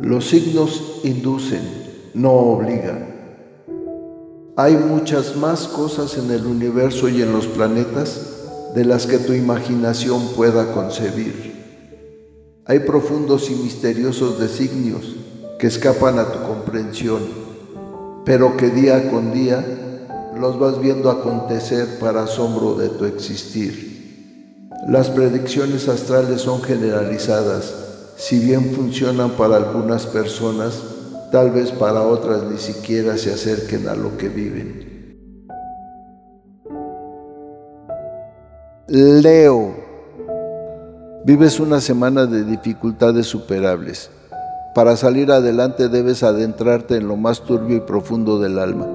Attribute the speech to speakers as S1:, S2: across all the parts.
S1: Los signos inducen, no obligan. Hay muchas más cosas en el universo y en los planetas de las que tu imaginación pueda concebir. Hay profundos y misteriosos designios que escapan a tu comprensión, pero que día con día los vas viendo acontecer para asombro de tu existir. Las predicciones astrales son generalizadas, si bien funcionan para algunas personas, tal vez para otras ni siquiera se acerquen a lo que viven. Leo, vives una semana de dificultades superables. Para salir adelante debes adentrarte en lo más turbio y profundo del alma.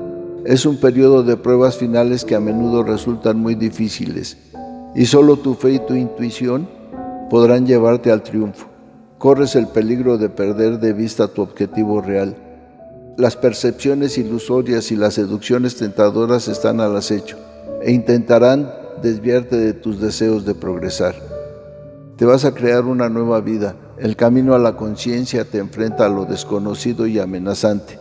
S1: Es un periodo de pruebas finales que a menudo resultan muy difíciles y solo tu fe y tu intuición podrán llevarte al triunfo. Corres el peligro de perder de vista tu objetivo real. Las percepciones ilusorias y las seducciones tentadoras están al acecho e intentarán desviarte de tus deseos de progresar. Te vas a crear una nueva vida. El camino a la conciencia te enfrenta a lo desconocido y amenazante.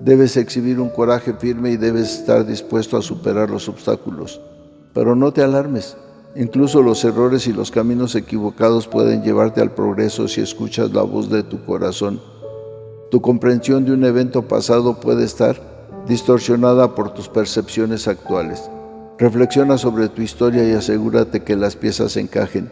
S1: Debes exhibir un coraje firme y debes estar dispuesto a superar los obstáculos. Pero no te alarmes. Incluso los errores y los caminos equivocados pueden llevarte al progreso si escuchas la voz de tu corazón. Tu comprensión de un evento pasado puede estar distorsionada por tus percepciones actuales. Reflexiona sobre tu historia y asegúrate que las piezas encajen.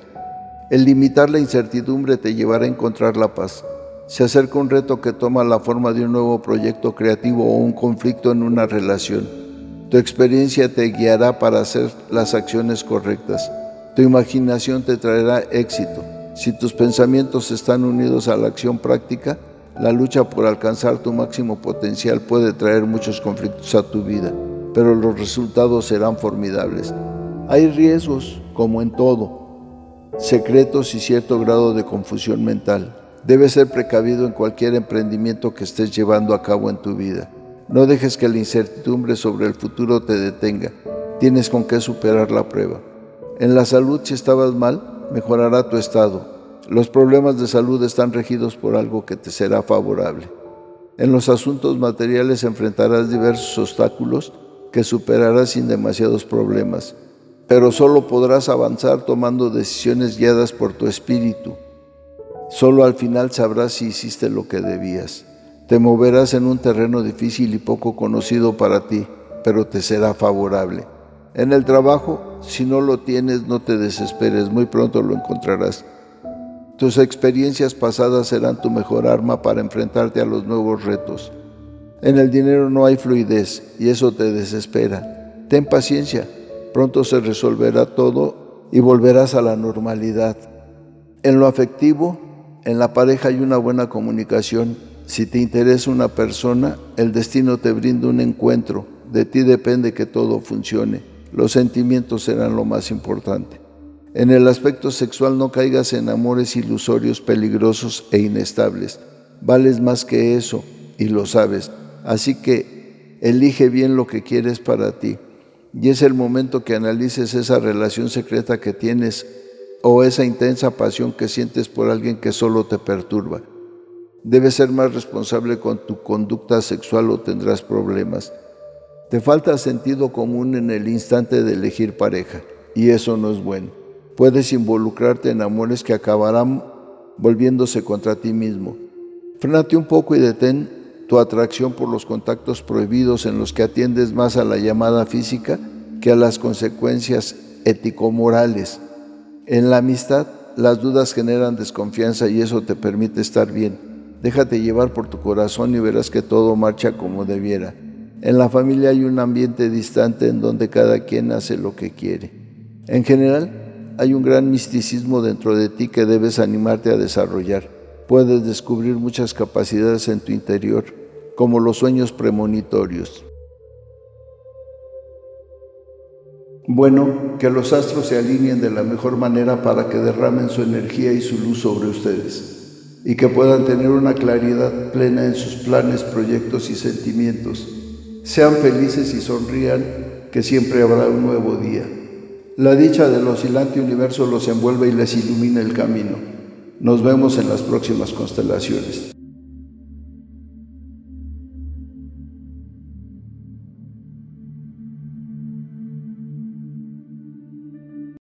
S1: El limitar la incertidumbre te llevará a encontrar la paz. Se acerca un reto que toma la forma de un nuevo proyecto creativo o un conflicto en una relación. Tu experiencia te guiará para hacer las acciones correctas. Tu imaginación te traerá éxito. Si tus pensamientos están unidos a la acción práctica, la lucha por alcanzar tu máximo potencial puede traer muchos conflictos a tu vida, pero los resultados serán formidables. Hay riesgos, como en todo, secretos y cierto grado de confusión mental. Debes ser precavido en cualquier emprendimiento que estés llevando a cabo en tu vida. No dejes que la incertidumbre sobre el futuro te detenga. Tienes con qué superar la prueba. En la salud, si estabas mal, mejorará tu estado. Los problemas de salud están regidos por algo que te será favorable. En los asuntos materiales enfrentarás diversos obstáculos que superarás sin demasiados problemas, pero solo podrás avanzar tomando decisiones guiadas por tu espíritu. Solo al final sabrás si hiciste lo que debías. Te moverás en un terreno difícil y poco conocido para ti, pero te será favorable. En el trabajo, si no lo tienes, no te desesperes, muy pronto lo encontrarás. Tus experiencias pasadas serán tu mejor arma para enfrentarte a los nuevos retos. En el dinero no hay fluidez y eso te desespera. Ten paciencia, pronto se resolverá todo y volverás a la normalidad. En lo afectivo, en la pareja hay una buena comunicación si te interesa una persona, el destino te brinda un encuentro. De ti depende que todo funcione. Los sentimientos serán lo más importante. En el aspecto sexual no caigas en amores ilusorios, peligrosos e inestables. Vales más que eso y lo sabes. Así que elige bien lo que quieres para ti. Y es el momento que analices esa relación secreta que tienes o esa intensa pasión que sientes por alguien que solo te perturba. Debes ser más responsable con tu conducta sexual o tendrás problemas. Te falta sentido común en el instante de elegir pareja y eso no es bueno. Puedes involucrarte en amores que acabarán volviéndose contra ti mismo. Frénate un poco y detén tu atracción por los contactos prohibidos en los que atiendes más a la llamada física que a las consecuencias ético-morales. En la amistad, las dudas generan desconfianza y eso te permite estar bien. Déjate llevar por tu corazón y verás que todo marcha como debiera. En la familia hay un ambiente distante en donde cada quien hace lo que quiere. En general, hay un gran misticismo dentro de ti que debes animarte a desarrollar. Puedes descubrir muchas capacidades en tu interior, como los sueños premonitorios. Bueno, que los astros se alineen de la mejor manera para que derramen su energía y su luz sobre ustedes y que puedan tener una claridad plena en sus planes, proyectos y sentimientos. Sean felices y sonrían, que siempre habrá un nuevo día. La dicha del oscilante universo los envuelve y les ilumina el camino. Nos vemos en las próximas constelaciones.